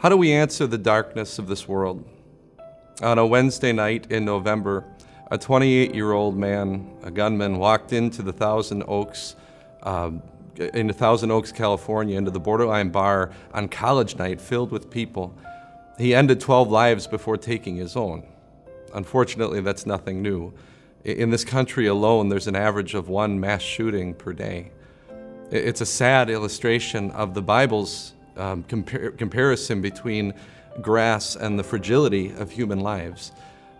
How do we answer the darkness of this world? On a Wednesday night in November, a 28 year old man, a gunman, walked into the Thousand Oaks, uh, into Thousand Oaks, California, into the Borderline Bar on college night filled with people. He ended 12 lives before taking his own. Unfortunately, that's nothing new. In this country alone, there's an average of one mass shooting per day. It's a sad illustration of the Bible's um, compar- comparison between grass and the fragility of human lives.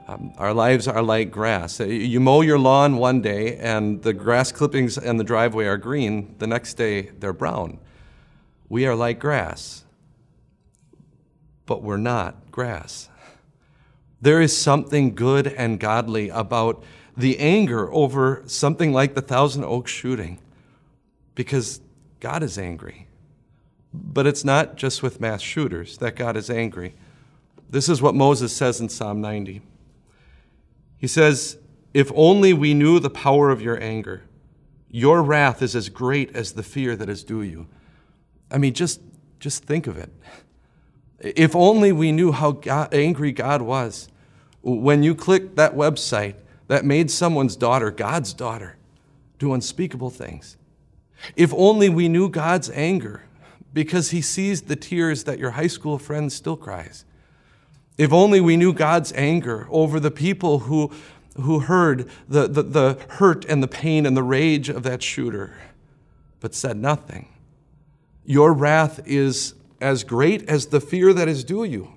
Um, our lives are like grass. Uh, you mow your lawn one day, and the grass clippings in the driveway are green. The next day, they're brown. We are like grass, but we're not grass. There is something good and godly about the anger over something like the Thousand Oaks shooting because God is angry. But it's not just with mass shooters that God is angry. This is what Moses says in Psalm 90. He says, If only we knew the power of your anger, your wrath is as great as the fear that is due you. I mean, just, just think of it. If only we knew how God, angry God was when you clicked that website that made someone's daughter God's daughter do unspeakable things. If only we knew God's anger because he sees the tears that your high school friend still cries. If only we knew God's anger over the people who, who heard the, the, the hurt and the pain and the rage of that shooter, but said nothing. Your wrath is as great as the fear that is due you.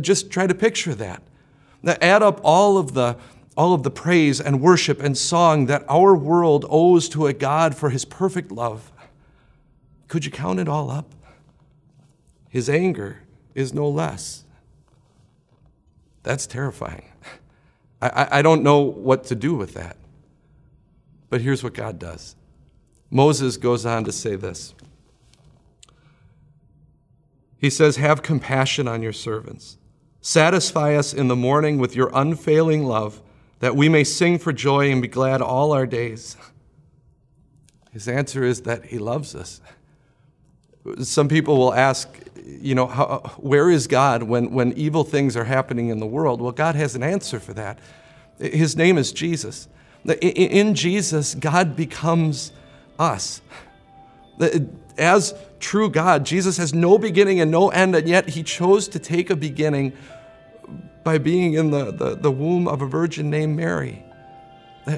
Just try to picture that. Now add up all of the all of the praise and worship and song that our world owes to a God for his perfect love. Could you count it all up? His anger is no less. That's terrifying. I, I don't know what to do with that. But here's what God does Moses goes on to say this. He says, Have compassion on your servants. Satisfy us in the morning with your unfailing love, that we may sing for joy and be glad all our days. His answer is that he loves us. Some people will ask, you know, how, where is God when, when evil things are happening in the world? Well, God has an answer for that. His name is Jesus. In Jesus, God becomes us. As true God, Jesus has no beginning and no end, and yet he chose to take a beginning by being in the, the, the womb of a virgin named Mary.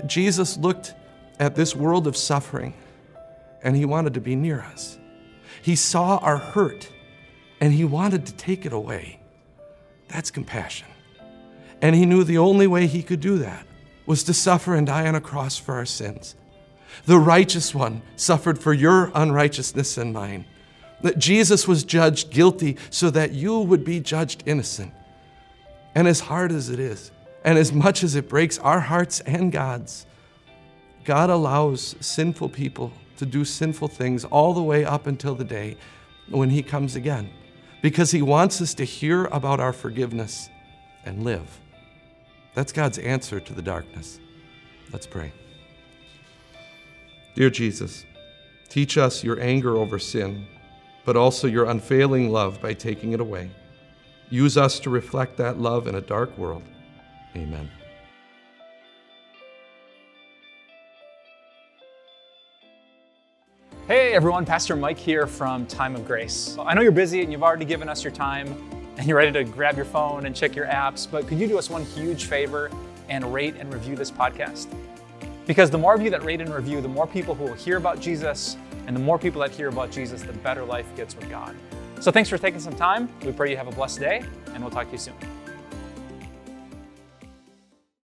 Jesus looked at this world of suffering and he wanted to be near us. He saw our hurt and he wanted to take it away. That's compassion. And he knew the only way he could do that was to suffer and die on a cross for our sins. The righteous one suffered for your unrighteousness and mine. That Jesus was judged guilty so that you would be judged innocent. And as hard as it is, and as much as it breaks our hearts and God's, God allows sinful people to do sinful things all the way up until the day when He comes again, because He wants us to hear about our forgiveness and live. That's God's answer to the darkness. Let's pray. Dear Jesus, teach us your anger over sin, but also your unfailing love by taking it away. Use us to reflect that love in a dark world. Amen. Hey everyone, Pastor Mike here from Time of Grace. I know you're busy and you've already given us your time and you're ready to grab your phone and check your apps, but could you do us one huge favor and rate and review this podcast? Because the more of you that rate and review, the more people who will hear about Jesus, and the more people that hear about Jesus, the better life gets with God. So thanks for taking some time. We pray you have a blessed day, and we'll talk to you soon.